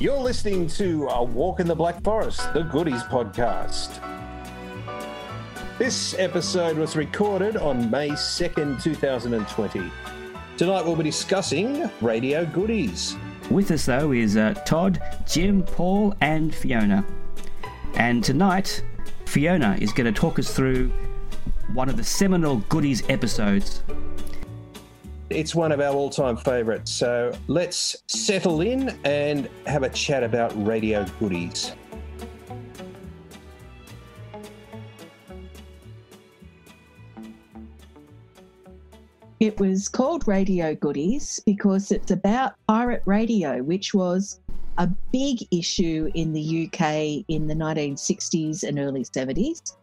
You're listening to A Walk in the Black Forest, the Goodies podcast. This episode was recorded on May 2nd, 2020. Tonight we'll be discussing radio goodies. With us, though, is uh, Todd, Jim, Paul, and Fiona. And tonight, Fiona is going to talk us through one of the seminal goodies episodes. It's one of our all time favourites, so let's settle in and have a chat about radio goodies. It was called Radio Goodies because it's about pirate radio, which was a big issue in the UK in the 1960s and early 70s.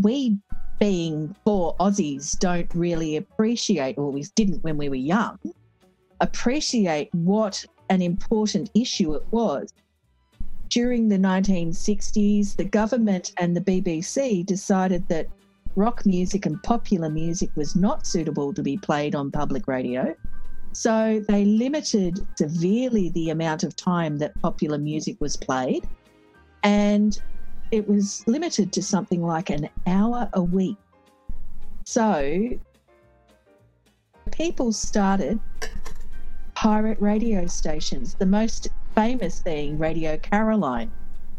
We, being four Aussies, don't really appreciate, or we didn't when we were young, appreciate what an important issue it was. During the 1960s, the government and the BBC decided that rock music and popular music was not suitable to be played on public radio. So they limited severely the amount of time that popular music was played. And it was limited to something like an hour a week. So people started pirate radio stations, the most famous being Radio Caroline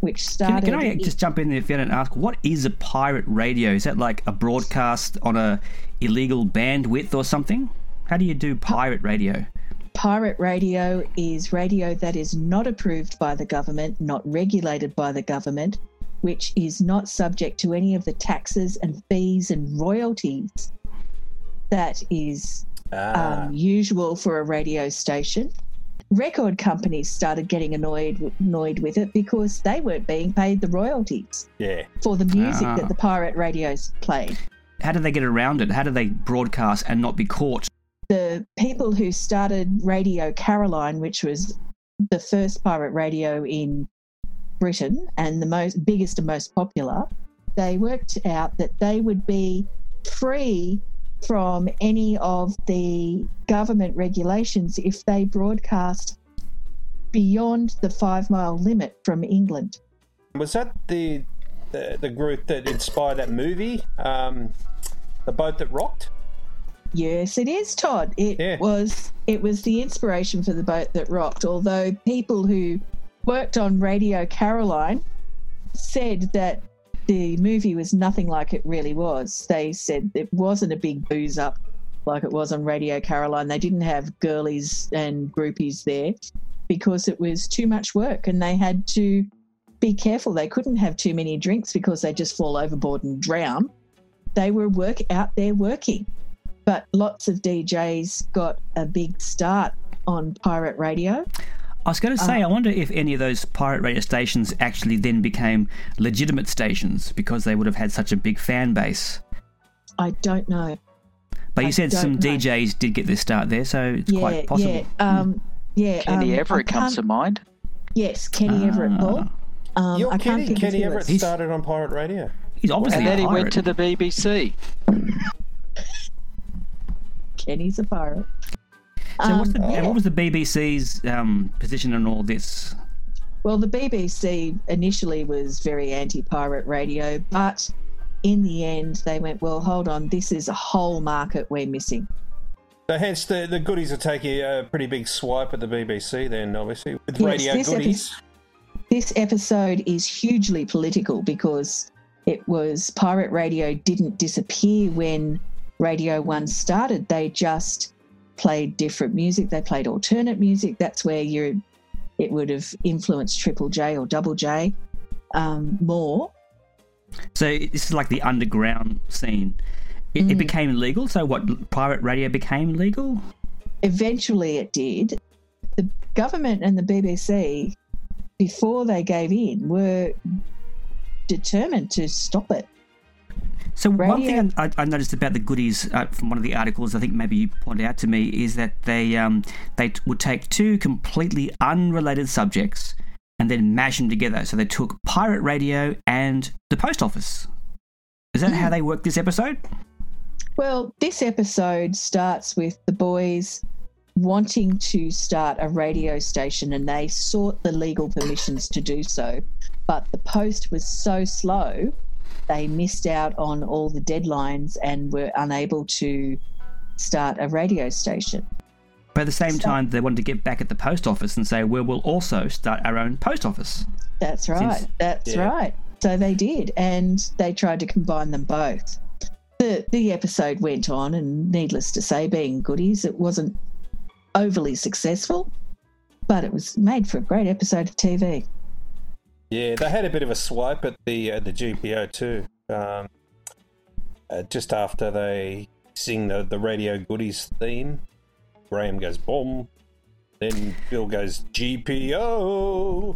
which Can, started. can I just jump in there, Fiona, and ask what is a pirate radio? Is that like a broadcast on a illegal bandwidth or something? How do you do pirate radio? Pirate radio is radio that is not approved by the government, not regulated by the government, which is not subject to any of the taxes and fees and royalties that is Ah, um, usual for a radio station. Record companies started getting annoyed annoyed with it because they weren't being paid the royalties yeah. for the music Ah. that the pirate radios played. How do they get around it? How do they broadcast and not be caught? the people who started Radio Caroline, which was the first pirate radio in Britain and the most biggest and most popular, they worked out that they would be free from any of the government regulations if they broadcast beyond the five mile limit from England. Was that the, the the group that inspired that movie, um, The Boat That Rocked? Yes, it is, Todd. It Yeah. was it was the inspiration for the boat that rocked. Although people who worked on Radio Caroline said that the movie was nothing like it really was. They said it wasn't a big booze up like it was on Radio Caroline. They didn't have girlies and groupies there because it was too much work and they had to be careful. They couldn't have too many drinks because they just fall overboard and drown. They were work out there working but lots of DJs got a big start on pirate radio. I was going to say, I wonder if any of those pirate radio stations actually then became legitimate stations because they would have had such a big fan base. I don't know. But you I said some know. DJs did get their start there, so it's yeah, quite possible. yeah, um, yeah. Kenny um, Everett comes to mind. Yes, Kenny Everett. Ah. Paul. Um, Your I can't Kenny, think Kenny of Everett it- started on pirate radio. He's obviously And then a he went to the BBC. Kenny's a pirate. So what's Um, the, yeah. what was the BBC's um, position on all this? Well, the BBC initially was very anti pirate radio, but in the end, they went, well, hold on, this is a whole market we're missing. So hence the, the goodies are taking a pretty big swipe at the BBC then, obviously, with Yes, radio this goodies. This episode is hugely political because it was pirate radio didn't disappear when Radio 1 started. They just played different music. They played alternate music. That's where you it would have influenced Triple J or Double J um, more. So this is like the underground scene. It, Mm. it became legal. So what? Pirate radio became legal. Eventually, it did. The government and the BBC, before they gave in, were determined to stop it. So one thing I, I noticed about the goodies uh, from one of the articles, I think maybe you pointed out to me, is that they um, they t- would take two completely unrelated subjects and then mash them together. So they took pirate radio and the post office. Is that how they worked this episode? Well, this episode starts with the boys wanting to start a radio station and they sought the legal permissions to do so. But the post was so slow, they missed out on all the deadlines and were unable to start a radio station. But at the same time, they wanted to get back at the post office and say, we will also start our own post office. That's right. That's Yeah. right. So they did, and they tried to combine them both. The the episode went on, and needless to say, being goodies, it wasn't overly successful, but it was made for a great episode of TV. Yeah, they had a bit of a swipe at the uh, the GPO too. Um, uh, just after they sing the, the radio goodies theme, Graeme goes boom. Then Bill goes GPO.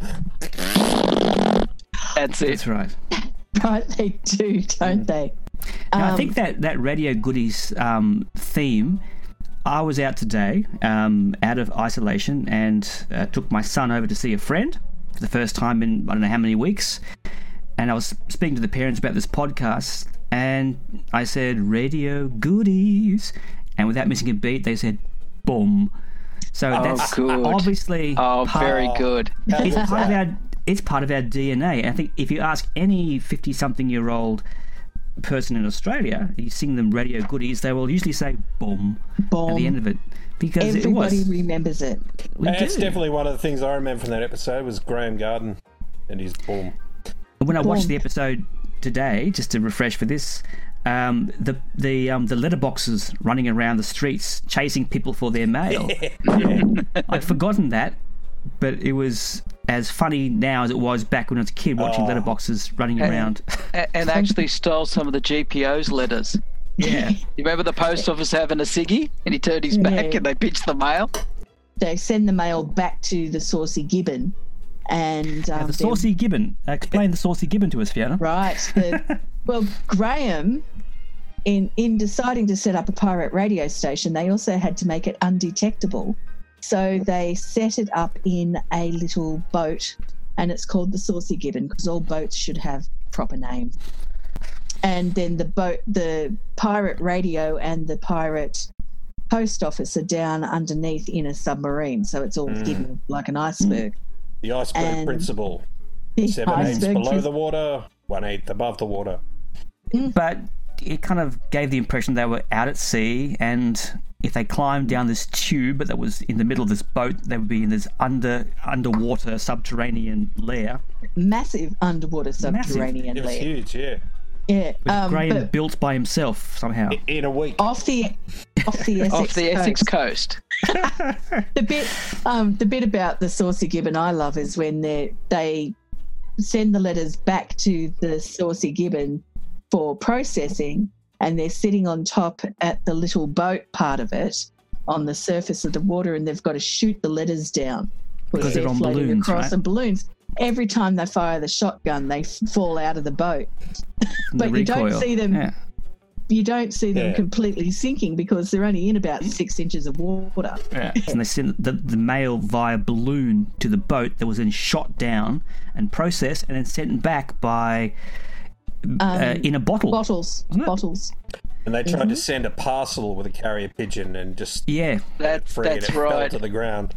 That's it. That's right. Right? They do, don't they? Now, I Um, think that that radio goodies um, theme. I was out today, um, out of isolation, and uh, took my son over to see a friend for the first time in I don't know how many weeks. And I was speaking to the parents about this podcast, and I said radio goodies, and without missing a beat, they said boom. So Oh, that's good. obviously Oh, part- very good. It's part of our it's part of our DNA. I think if you ask any fifty something year old person in Australia, you sing them radio goodies, they will usually say boom boom. at the end of it. Because it Everybody was remembers it. we That's do. definitely one of the things I remember from that episode was Graeme Garden and his boom. When I watched the episode today, just to refresh for this, um, the the um, the letterboxes running around the streets chasing people for their mail. I'd forgotten that, but it was as funny now as it was back when I was a kid watching Oh. letterboxes running around. And actually stole some of the GPO's letters. Yeah. You remember the post office having a ciggy and he turned his back Yeah. and they pitched the mail? They send the mail back to the saucy gibbon, and um, The they're- saucy gibbon. Uh, explain the saucy gibbon to us, Fiona. Right. The, well, Graeme, in in deciding to set up a pirate radio station, they also had to make it undetectable. So they set it up in a little boat, and it's called the Saucy Gibbon because all boats should have proper names. And then the boat, the pirate radio, and the pirate post office are down underneath in a submarine, so it's all Mm. hidden like an iceberg. The iceberg And- principle. The Seven eighths below prin- the water, one eighth above the water. But it kind of gave the impression they were out at sea, and if they climbed down this tube that was in the middle of this boat, they would be in this under underwater subterranean lair. massive underwater subterranean lair. It was huge, yeah. Yeah, um, Graeme but built by himself somehow. In a week. off the off the Essex Off the Essex coast. coast. The bit um, the bit about the saucy gibbon I love is when they they send the letters back to the saucy gibbon for processing, and they're sitting on top at the little boat part of it on the surface of the water, and they've got to shoot the letters down Because they're on floating balloons, across right? the balloons. Every time they fire the shotgun, they fall out of the boat. from the but you don't see them Yeah. you don't see them Yeah. completely sinking because they're only in about six inches of water. Yeah. and they sent the, the mail via balloon to the boat that was then shot down and processed and then sent back by uh, in a bottle. Bottles, bottles. And they tried Mm-hmm. to send a parcel with a carrier pigeon and just Yeah, That's, free that's it fell right. to the ground.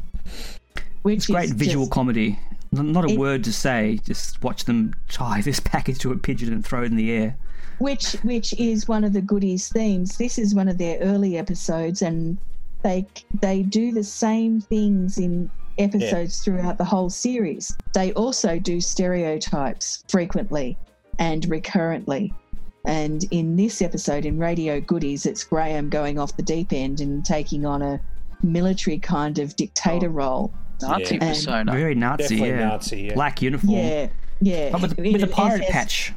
Which it's great is visual just- comedy. N- Not a It- word to say. Just watch them tie this package to a pigeon and throw it in the air. which which is one of the goodies themes. This is one of their early episodes, and they they do the same things in episodes throughout the whole series. They also do stereotypes frequently and recurrently. And in this episode, in Radio Goodies, it's Graeme going off the deep end and taking on a military kind of dictator oh. role. Nazi Yeah. persona. Very Nazi, Definitely yeah. Nazi, yeah. Black uniform. Yeah, yeah. But with, with a pirate SS patch.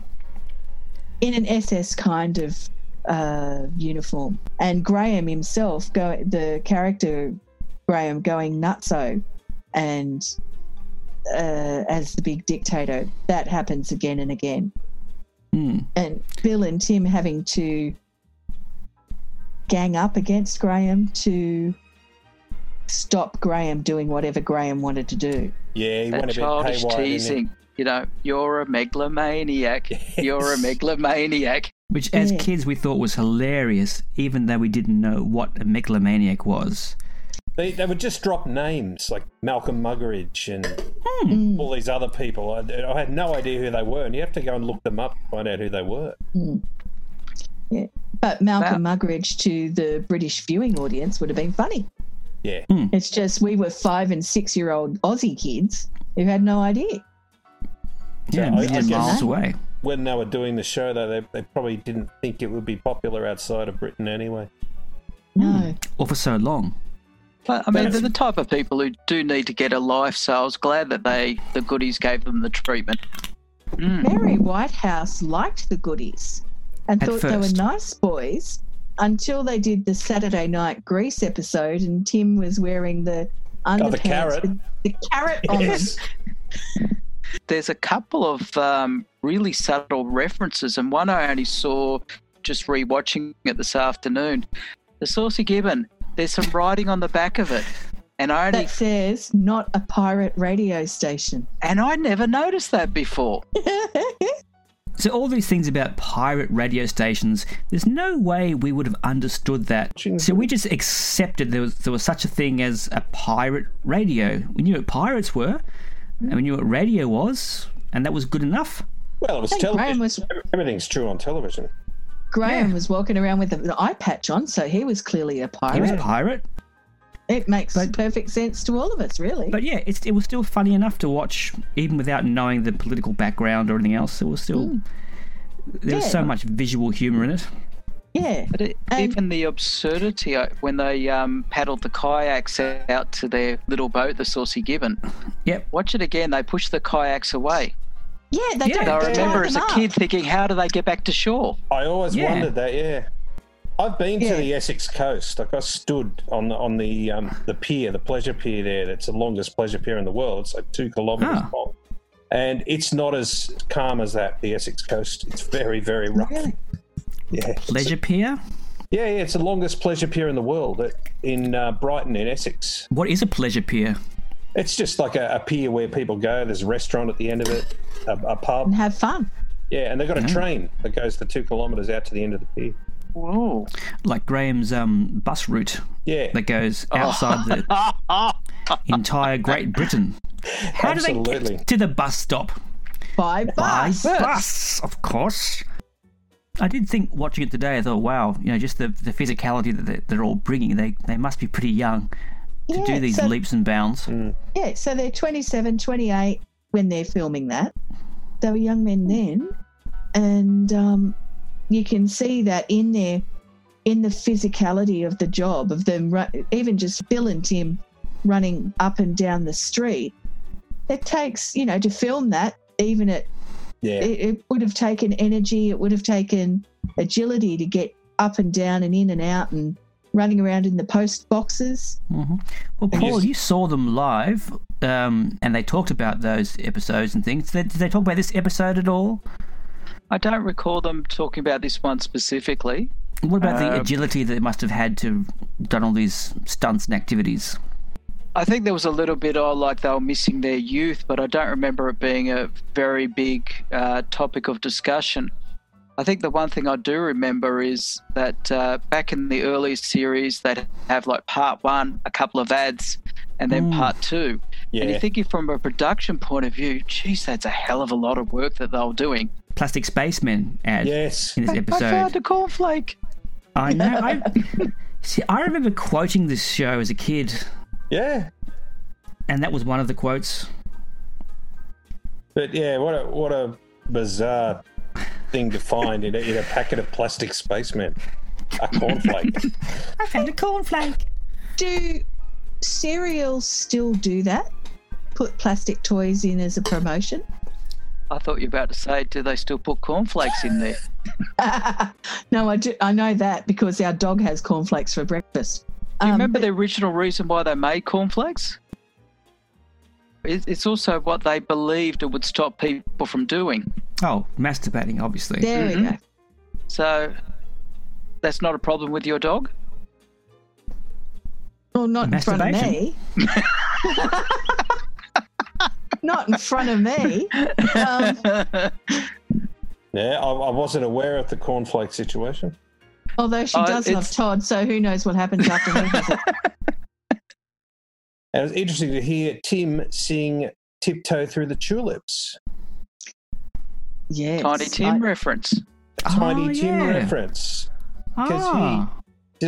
in an SS kind of uh, uniform. And Graeme himself, go the character Graeme going nutso, and uh, as the big dictator, that happens again and again. Hmm. And Bill and Tim having to gang up against Graeme to stop Graeme doing whatever Graeme wanted to do. Yeah, he That went a bit childish haywire. didn't he? teasing. You know, you're a megalomaniac. You're a megalomaniac. Which, as Yeah. kids, we thought was hilarious, even though we didn't know what a megalomaniac was. They, they would just drop names like Malcolm Muggeridge and Mm. all these other people. I, I had no idea who they were, and you have to go and look them up to find out who they were. Yeah. But Malcolm Muggeridge to the British viewing audience would have been funny. Yeah. It's just we were five and six year old Aussie kids who had no idea. Yeah, I- I guess- miles away. When they were doing the show, though, they, they probably didn't think it would be popular outside of Britain anyway. No. Or for so long. But I mean, That's- they're the type of people who do need to get a life. So I was glad that they, the goodies, gave them the treatment. Mm. Mary Whitehouse liked the goodies and At thought they were nice boys until they did the Saturday Night Grease episode and Tim was wearing the underpants Oh, the carrot. with the carrot on them. There's a couple of um, really subtle references, and one I only saw just rewatching it this afternoon. The Saucy Gibbon. There's some writing on the back of it, and I only That says not a pirate radio station. and I never noticed that before. So all these things about pirate radio stations, there's no way we would have understood that. So we just accepted there was there was such a thing as a pirate radio. We knew what pirates were, and we knew what radio was, and that was good enough. Well, it was Hey, television. Was Everything's true on television. Graeme Yeah. was walking around with an eye patch on, so he was clearly a pirate. He was a pirate. It makes But- perfect sense to all of us, really. But yeah, it's, it was still funny enough to watch, even without knowing the political background or anything else. It was still there was so much visual humor in it. yeah. But it, And- even the absurdity uh, when they um, paddled the kayaks out to their little boat, the Saucy Gibbon. Yep. Watch it again. They push the kayaks away. Yeah, they Yeah, don't I remember as a up. kid thinking, how do they get back to shore? I always Yeah. wondered that. Yeah, I've been Yeah. to the Essex coast. Like I stood on the on the um, the pier, the pleasure pier there. That's the longest pleasure pier in the world. It's like two kilometres Ah. long, and it's not as calm as that. The Essex coast. It's very very rough. Really? Yeah. Pleasure Pier. Yeah, yeah. It's the longest pleasure pier in the world uh, in uh, Brighton in Essex. What is a pleasure pier? It's just like a, a pier where people go. There's a restaurant at the end of it, a, a pub. And have fun. Yeah, and they've got a train that goes the two kilometres out to the end of the pier. Whoa. Like Graeme's um, bus route Yeah, that goes outside the entire Great Britain. How do they Absolutely. get to the bus stop? By By bus. bus, of course. I did think watching it today. I thought, wow, you know, just the, the physicality that they're, they're all bringing. They they must be pretty young to Yeah, do these so- leaps and bounds. Yeah, so they're 27, 28 when they're filming that. They were young men then. And um, you can see that in their in the physicality of the job of them ru- even just Bill and Tim running up and down the street. It takes, you know, to film that, even at yeah. it, it would have taken energy, it would have taken agility to get up and down and in and out and running around in the post boxes. hmm Well, And Paul, you- you saw them live, um, and they talked about those episodes and things. Did they, did they talk about this episode at all? I don't recall them talking about this one specifically. What about the Uh, agility that they must have had to done all these stunts and activities? I think there was a little bit of like they were missing their youth, but I don't remember it being a very big uh, topic of discussion. I think the one thing I do remember is that uh, back in the early series, they'd have like part one, a couple of ads, and then Mm. part two. Yeah. And you're thinking from a production point of view, geez, that's a hell of a lot of work that they were doing. Plastic Spacemen ad Yes. in this I, I found a cornflake. I know. I, see, I remember quoting this show as a kid, Yeah. and that was one of the quotes. But yeah, what a what a bizarre thing to find in a, in a packet of plastic spacemen. A cornflake. I found a cornflake. Do cereals still do that? Put plastic toys in as a promotion? I thought you were about to say, do they still put cornflakes in there? no, I do. I know that because our dog has cornflakes for breakfast. Do you Um, remember but- the original reason why they made cornflakes? It- It's also what they believed it would stop people from doing. Oh, masturbating, obviously. There we Mhm. go. So that's not a problem with your dog? Well, not in front of me. not in front of me. Um, Yeah, I, I wasn't aware of the cornflake situation. although she Oh, does love Todd, so who knows what happens after he has it. And it was interesting to hear Tim sing "Tiptoe Through the Tulips." Yes. Tiny Tim I- reference. Tiny Oh, Tim yeah. reference. 'Cause Ah.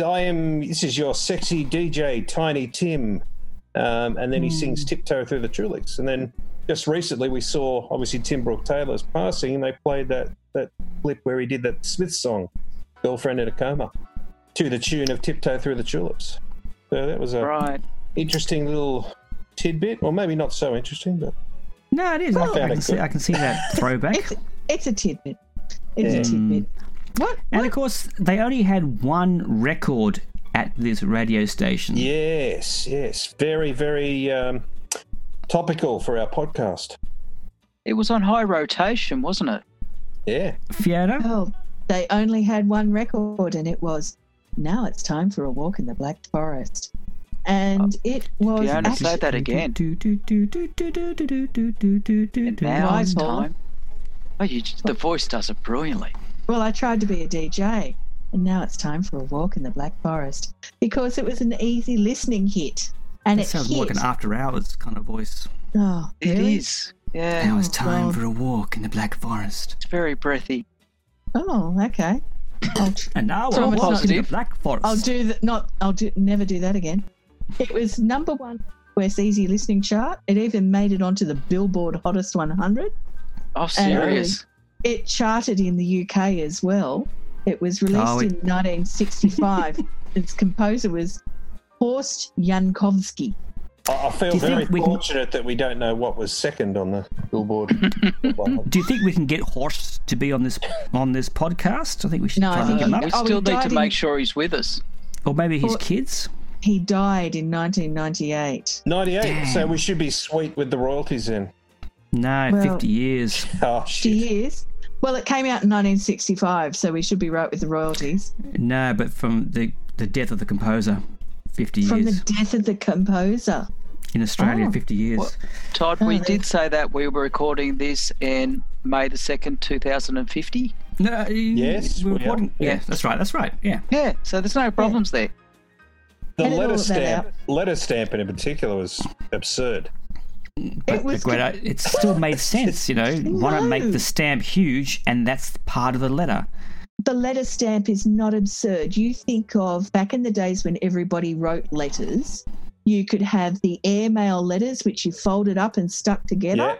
I am. This is your sexy DJ, Tiny Tim, um, and then he sings "Tiptoe Through the Tulips." And then just recently, we saw obviously Tim Brooke Taylor's passing, and they played that that clip where he did that Smith song, "Girlfriend in a Coma," to the tune of "Tiptoe Through the Tulips." So that was a Right. interesting little tidbit, or maybe not so interesting, but No, it is. I, Well- I can see. I can see that throwback. It's, it's a tidbit. It's Yeah. a tidbit. What? and what? of course, they only had one record at this radio station. yes, yes, very, very um, topical for our podcast. It was on high rotation, wasn't it? Yeah. Fiona? Oh, they only had one record, and it was Now It's Time for a Walk in the Black Forest. And oh. it was. Fiona, actually... say that again. And now it's time. Oh, you, the voice does it brilliantly. Well, I tried to be a DJ, and now it's time for a walk in the Black Forest because it was an easy listening hit and That it sounds hit. more like an after hours kind of voice. oh, really? is. Yeah, Now it's time well. for a walk in the Black Forest. it's very breathy. Oh, okay. I'll, tr- And now So we're it's walking in the. Black Forest. I'll do that. Not. I'll do. Never do that again. It was number one West Easy Listening chart. It even made it onto the Billboard Hottest 100. Oh, And- serious? It charted in the UK as well. It was released Oh, it- in 1965. its composer was Horst Jankowski. I, I feel Do very think we can- fortunate that we don't know what was second on the Billboard. Do you think we can get Horst to be on this on this podcast? I think we should No, I try think to look him up. we oh, still need to died make in- sure he's with us. Or maybe his Or- kids. He died in 1998. 98, so we should be sweet with the royalties then. No, Well- 50 years. Oh, She shit. is. Well, it came out in 1965, so we should be right with the royalties. No, but from the, the death of the composer, 50 From years. the death of the composer. In Australia, Oh. 50 years. What? Todd, Oh, we they- did say that we were recording this in May the 2nd, 2050. No, Yes, we're we are. recording. Yeah. Yeah. that's right. That's right. Yeah. Yeah, so there's no problems there. The Edit letter stamp, letter stamping in particular was absurd. It was Great. uh, It still made sense, you know. Why not make the stamp huge and that's part of the letter? The letter stamp is not absurd. You think of back in the days when everybody wrote letters, you could have the airmail letters which you folded up and stuck together.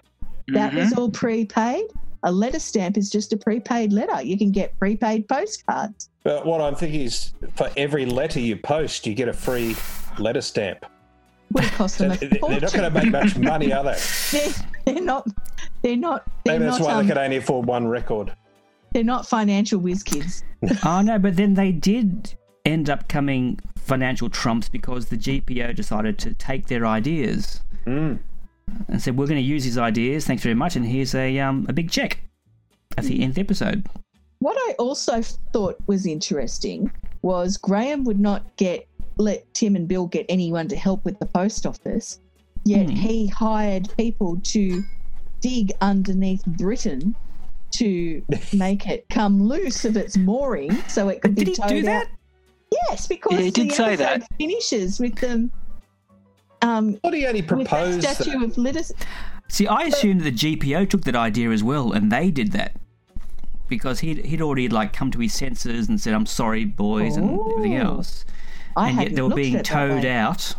Yeah, That was Mhm. all prepaid. A letter stamp is just a prepaid letter. You can get prepaid postcards. but what I'm thinking is for every letter you post, you get a free letter stamp. Would have cost them they're not going to make much money, are they? They're, they're not. They're not. They're Maybe that's not. why um, they can only afford one record. They're not financial whiz kids. oh, no, but then they did end up coming financial trumps because the GPO decided to take their ideas Mm. and said, we're going to use these ideas. Thanks very much. And here's a, um, a big check at the end of the episode. What I also thought was interesting was Graeme would not get let Tim and Bill get anyone to help with the post office, yet Hmm. he hired people to dig underneath Britain to make it come loose of its mooring so it could Did be he towed do out. that? Yes, because Yeah, he did the say that. finishes with them um, What he only with proposed statue that. of Litis. See, I assumed the GPO took that idea as well, and they did that because he'd he'd already like come to his senses and said, "I'm sorry, boys," and everything Oh. else. I and yet they were being at it that towed out.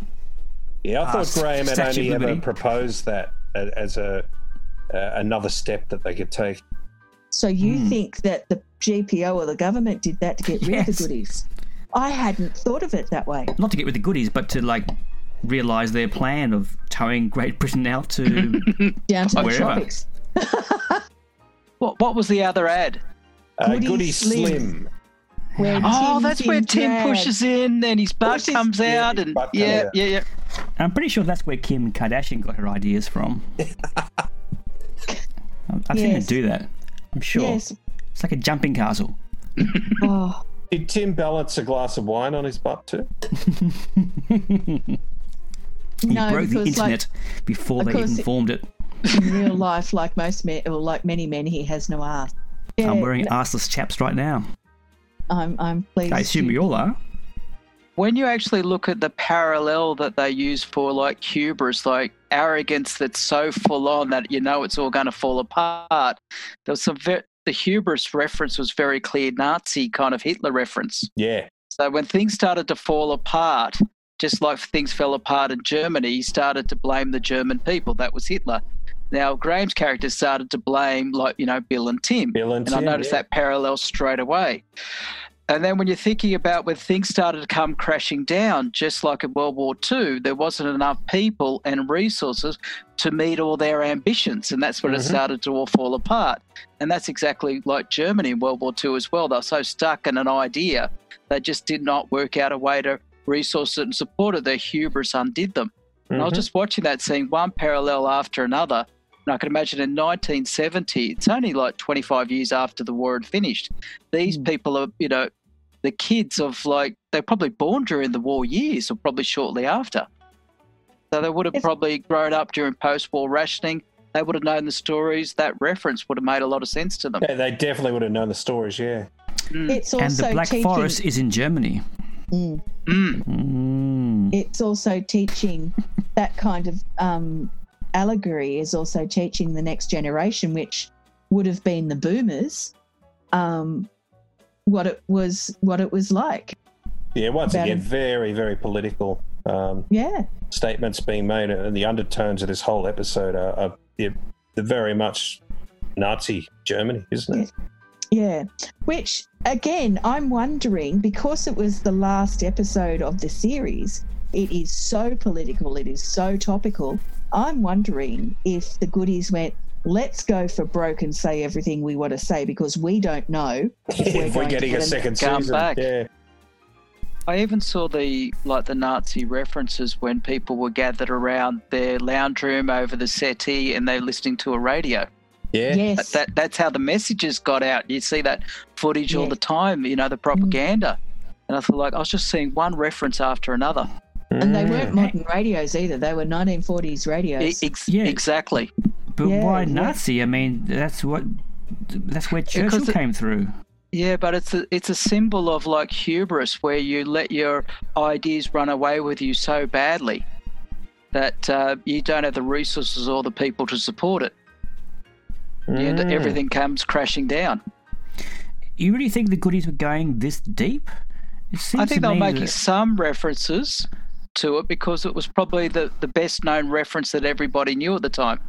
Yeah, I thought Graeme had only ever proposed that as a uh, another step that they could take. So you Hmm. think that the GPO or the government did that to get rid of the goodies? I hadn't thought of it that way. Not to get rid of the goodies, but to like realize their plan of towing Great Britain out to. Down to the Wherever. tropics. What, what was the other ad? Uh, Goody Goody Slim. Slim. Where Oh, Tim's that's where Tim drag. pushes in and his butt Pushes- comes out. his and butt yeah, out. yeah, yeah. I'm pretty sure that's where Kim Kardashian got her ideas from. I've seen her do that. I'm sure. Yes. It's like a jumping castle. Oh, Did Tim balance a glass of wine on his butt too? He no, broke the because like internet before they because even it- formed it. in real life, like most men, or like many men, he has no ass. Yeah, I'm wearing arseless chaps right now. I'm, I'm pleased. I assume you- we all are. When you actually look at the parallel that they use for like hubris, like arrogance that's so full on that you know it's all going to fall apart, there was some ve- the hubris reference was very clear Nazi kind of Hitler reference. Yeah. So when things started to fall apart, just like things fell apart in Germany, he started to blame the German people. That was Hitler. Now Graeme's character started to blame like you know Bill and Tim, Bill and and I noticed yeah. that parallel straight away. And then when you're thinking about when things started to come crashing down, just like in World War II, there wasn't enough people and resources to meet all their ambitions. And that's when it Mhm. started to all fall apart. And that's exactly like Germany in World War II as well. They were so stuck in an idea, they just did not work out a way to resource it and support it. Their hubris undid them. And I was Mhm. just watching that, seeing one parallel after another. And I can imagine in 1970, it's only like 25 years after the war had finished. These Mm. people are, you know, the kids of like, they're probably born during the war years or probably shortly after. So they would have If- probably grown up during post war rationing. They would have known the stories. That reference would have made a lot of sense to them. Yeah, they definitely would have known the stories. Yeah. Mm. It's and the Black teaching. Forest is in Germany. Mm. Mm. Mm. it's also teaching that kind of um, allegory is also teaching the next generation, which would have been the boomers, um, what it was what it was like. Yeah. Once again, it. very, very political um, Yeah, statements being made, and the undertones of this whole episode are, are yeah, they're very much Nazi Germany, isn't it? yeah. Which again, I'm wondering because it was the last episode of the series. It is so political. It is so topical. I'm wondering if the goodies went. Let's go for broke and say everything we want to say because we don't know if we're going to getting get a second season. back. Yeah. I even saw the like the Nazi references when people were gathered around their lounge room over the settee and they're listening to a radio. Yeah. Yes. that that's how the messages got out. You see that footage all the time, you know, the propaganda. And I thought like I was just seeing one reference after another. And they Mm. weren't modern radios either. They were 1940s E- radios. ex- Yeah. Exactly. But Yeah, why yeah. Nazi? I mean, that's what that's where Churchill it- came through. Yeah, but it's a it's a symbol of like hubris where you let your ideas run away with you so badly that uh, you don't have the resources or the people to support it. And Mm. everything comes crashing down. You really think the goodies were going this deep? It seems I think they were making that- some references to it because it was probably the, the best known reference that everybody knew at the time.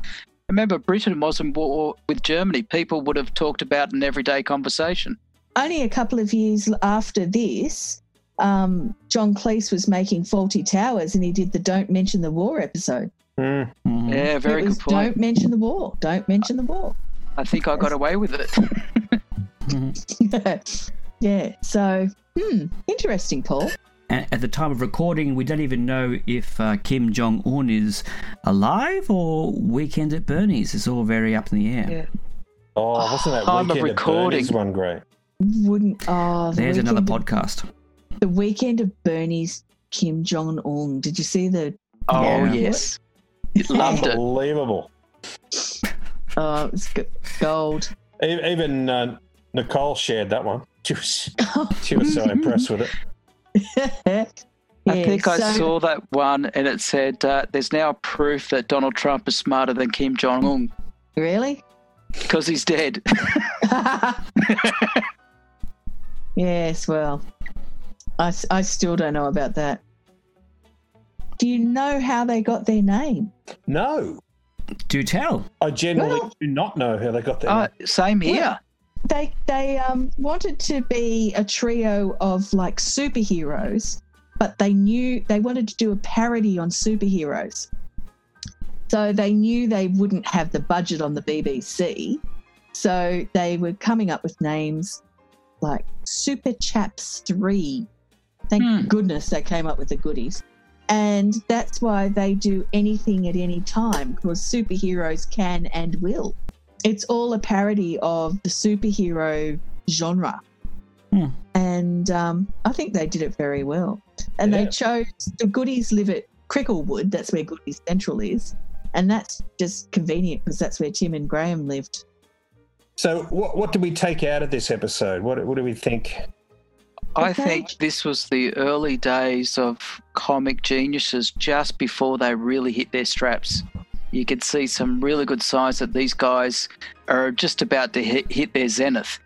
Remember, Britain was in war with Germany. People would have talked about an everyday conversation. Only a couple of years after this, um, John Cleese was making Fawlty Towers and he did the Don't Mention the War episode. Mm. Mhm. Yeah, very it was good point. Don't mention the war. Don't mention the war. I think I got away with it. Mhm. yeah. So, hmm, interesting, Paul. And at the time of recording, we don't even know if uh, Kim Jong Un is alive or Weekend at Bernie's. It's all very up in the air. Yeah. Oh, wasn't that Time of weekend at recording. Bernie's one great? Wouldn't oh the There's another of- podcast. The weekend of Bernie's Kim Jong Un. Did you see the? Oh, Yeah. yes. Loved it. Unbelievable. Oh, it was gold. E- Even uh, Nicole shared that one. She was she was so impressed with it. I Yeah, think I saw that one and it said, uh, there's now proof that Donald Trump is smarter than Kim Jong un Really? because he's dead. yes, well, I, I still don't know about that. Do you know how they got their name? No, Do tell. I generally Well- do not know how they got there. oh, same here. They they um, wanted to be a trio of like superheroes, but they knew they wanted to do a parody on superheroes. So they knew they wouldn't have the budget on the BBC. So they were coming up with names like Super Chaps 3. Thank Hmm. goodness they came up with the goodies. And that's why they do anything at any time because superheroes can and will. It's all a parody of the superhero genre. Hmm. And um, I think they did it very well. And Yeah. they chose the goodies live at Cricklewood. That's where Goodies Central is. And that's just convenient because that's where Tim and Graeme lived. So, what what did we take out of this episode? What what do we think? I Okay. think this was the early days of comic geniuses just before they really hit their straps. You could see some really good signs that these guys are just about to hit, hit their zenith.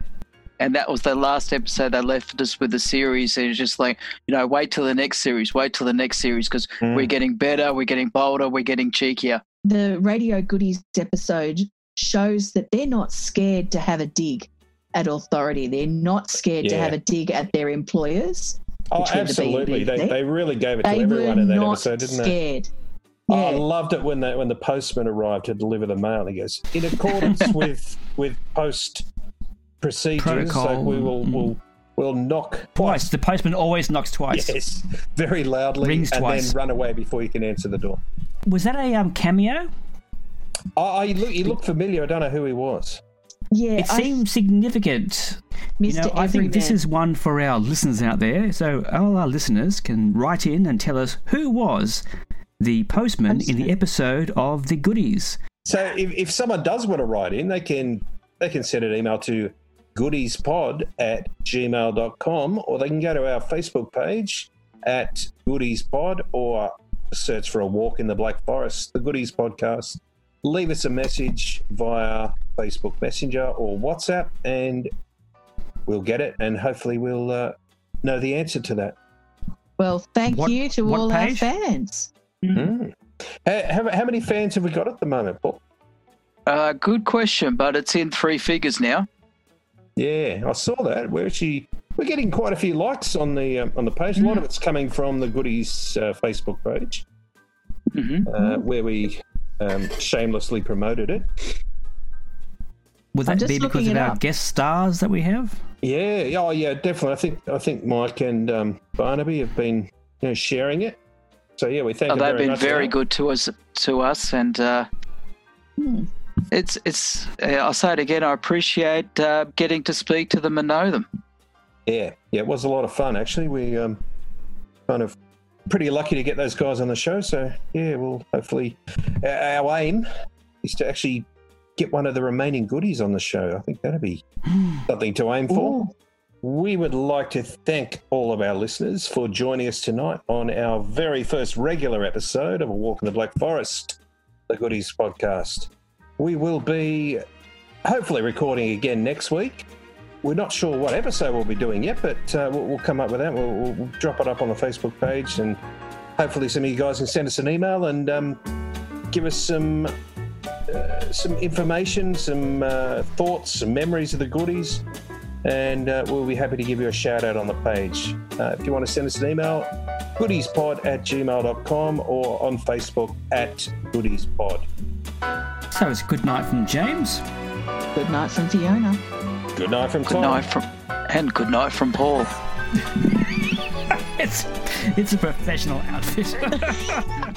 And that was the last episode they left us with the series. It was just like, you know, wait till the next series, wait till the next series because Mm. we're getting better, we're getting bolder, we're getting cheekier. the Radio Goodies episode shows that they're not scared to have a dig at authority. They're not scared to have a dig at their employers. Oh, which were the absolutely. They, they really gave it to everyone in that episode, didn't they? Scared. Oh, I loved it when the when the postman arrived to deliver the mail. He goes, in accordance with with post procedures, like Protocol. we will Mm. will will knock Twice. The postman always knocks twice. Yes, very loudly, Rings and twice. then run away before you can answer the door. Was that a um, cameo? I, he, look, he looked familiar. I don't know who he was. Yeah, It I- seems significant. Mr. You know, I think this is one for our listeners out there. So all our listeners can write in and tell us who was the postman in the episode of the goodies. So if, if someone does want to write in, they can they can send an email to goodiespod at gmail.com or they can go to our Facebook page at goodiespod or search for a walk in the Black Forest, the Goodies Podcast. Leave us a message via Facebook Messenger or WhatsApp and we'll get it and hopefully we'll uh, know the answer to that. Well, thank What- you to all page? our fans. Mm. How, how, how many fans have we got at the moment, Paul? Uh, good question, but it's in three figures now. Yeah, I saw that. We're actually we're getting quite a few likes on the um, on the page. A lot of it's coming from the Goodies uh, Facebook page, hmm uh, where we um, shamelessly promoted it. Would that be because of our up. guest stars that we have? Yeah, oh yeah, definitely. I think I think Mike and um, Barnaby have been you know, sharing it. So yeah, we thank. Oh, them they've been much very good to us, to us, and uh, Hmm. it's it's. Uh, I'll say it again. I appreciate uh, getting to speak to them and know them. Yeah, yeah, it was a lot of fun actually. We um, kind of pretty lucky to get those guys on the show. So yeah, we'll hopefully our, our aim is to actually get one of the remaining goodies on the show. I think that'd be something to aim for. Ooh. We would like to thank all of our listeners for joining us tonight on our very first regular episode of A Walk in the Black Forest, the Goodies podcast. We will be hopefully recording again next week. We're not sure what episode we'll be doing yet, but uh, we'll, we'll come up with that. We'll, we'll, drop it up on the Facebook page, and hopefully, some of you guys can send us an email and um, give us some uh, some information, some uh, thoughts, some memories of the goodies, and uh, we'll be happy to give you a shout out on the page. Uh, if you want to send us an email, goodiespod at gmail.com or on Facebook at goodiespod. So it's good night from James. Good night from Fiona. Good night from Good night from and good night from Paul. It's it's a professional outfit.